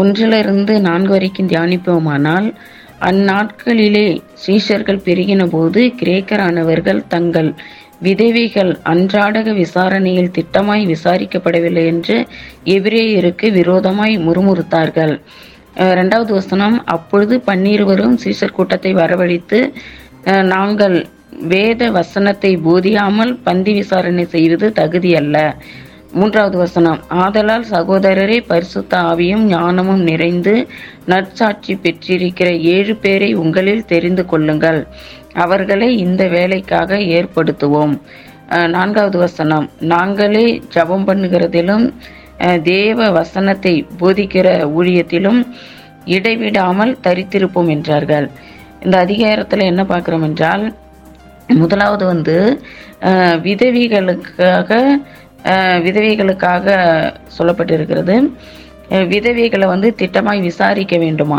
ஒன்றிலிருந்து நான்கு வரைக்கும் தியானிப்போமானால் அந்நாட்களிலே சீஷர்கள் பெருகின போது கிரேக்கரானவர்கள் தங்கள் விதவைகள் அன்றாடக விசாரணையில் திட்டமாய் விசாரிக்கப்படவில்லை என்று எபிரேயருக்கு விரோதமாய் முறுமுறுத்தார்கள். ரெண்டாவது வசனம் அப்பொழுது பன்னிருவரும் சீஷர் கூட்டத்தை வரவழைத்து நாங்கள் வேத வசனத்தை போதியாமல் பந்தி விசாரணை செய்வது தகுதியல்ல. மூன்றாவது வசனம். ஆதலால் சகோதரரே பரிசுத்த ஆவியும் ஞானமும் நிறைந்து நற்சாட்சி பெற்றிருக்கிற ஏழு பேரை உங்களில் தெரிந்து கொள்ளுங்கள். அவர்களை இந்த வேலைக்காக ஏற்படுத்துவோம். நான்காவது வசனம். நாங்களே ஜபம் பண்ணுகிறதிலும் அஹ் தேவ வசனத்தை போதிக்கிற ஊழியத்திலும் இடைவிடாமல் தரித்திருப்போம் என்றார்கள். இந்த அதிகாரத்தில் என்ன பார்க்குறோம் என்றால் முதலாவது வந்து அஹ், விதவிகளுக்காக விதவைகளுக்காக சொல்லப்பட்டிருக்கிறது. அஹ், விதவைகளை வந்து திட்டமாய் விசாரிக்க வேண்டுமா?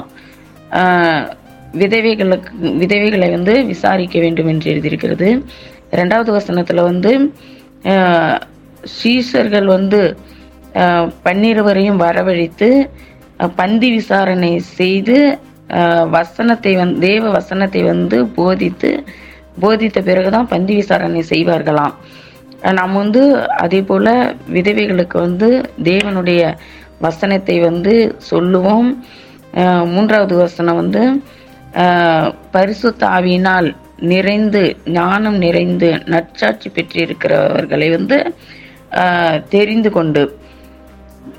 விதவைகளுக்கு விதவைகளை வந்து விசாரிக்க வேண்டும் என்று எழுதியிருக்கிறது. ரெண்டாவது வசனத்தில் வந்து அஹ், சீஷர்கள் வந்து பன்னிருவரையும் வரவழைத்து பந்தி விசாரணை செய்து வசனத்தை வந் தேவ வசனத்தை வந்து போதித்து போதித்த பிறகுதான் பந்தி விசாரணை செய்வார்களாம். நாம் வந்து அதே போல விதவைகளுக்கு வந்து தேவனுடைய வசனத்தை வந்து சொல்லுவோம். மூன்றாவது வசனம் வந்து அஹ் பரிசுத்த ஆவியினால் நிறைந்து ஞானம் நிறைந்து நற்சாட்சி பெற்றிருக்கிறவர்களை வந்து தெரிந்து கொண்டு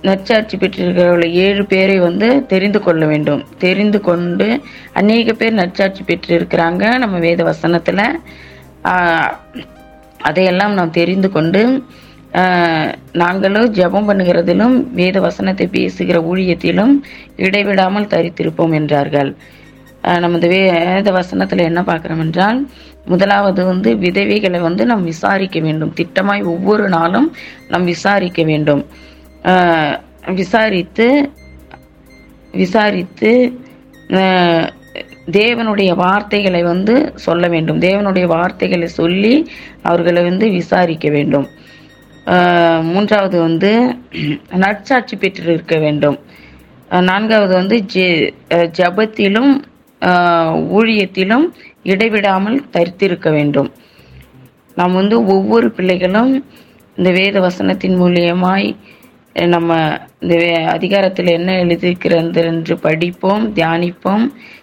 நற்சாட்சி பெற்றிருக்கிறவர்களை ஏழு பேரை வந்து தெரிந்து கொள்ள வேண்டும். தெரிந்து கொண்டு அநேக பேர் நற்சாட்சி பெற்றிருக்கிறாங்க நம்ம வேத வசனத்தில். அதையெல்லாம் நாம் தெரிந்து கொண்டு நாங்களும் ஜெபம் பண்ணுகிறதிலும் வேத வசனத்தை பேசுகிற ஊழியத்திலும் இடைவிடாமல் தரித்திருப்போம் என்றார்கள். நம்ம நமது வேத வசனத்தில் என்ன பார்க்குறோம் என்றால் முதலாவது வந்து விதவைகளை வந்து நாம் விசாரிக்க வேண்டும். திட்டமாய் ஒவ்வொரு நாளும் நாம் விசாரிக்க வேண்டும். விசாரித்து விசாரித்து தேவனுடைய வார்த்தைகளை வந்து சொல்ல வேண்டும். தேவனுடைய வார்த்தைகளை சொல்லி அவர்களை வந்து விசாரிக்க வேண்டும். ஆஹ், மூன்றாவது வந்து நற்சாட்சி பெற்றிருக்க வேண்டும். நான்காவது வந்து ஜெ ஜெபத்திலும் ஆஹ், ஊழியத்திலும் இடைவிடாமல் தரித்திருக்க வேண்டும். நாம் வந்து ஒவ்வொரு பிள்ளைகளும் இந்த வேத வசனத்தின் மூலியமாய் நம்ம இந்த வே- அதிகாரத்தில் என்ன எழுதியிருக்கிறது என்று படிப்போம் தியானிப்போம்.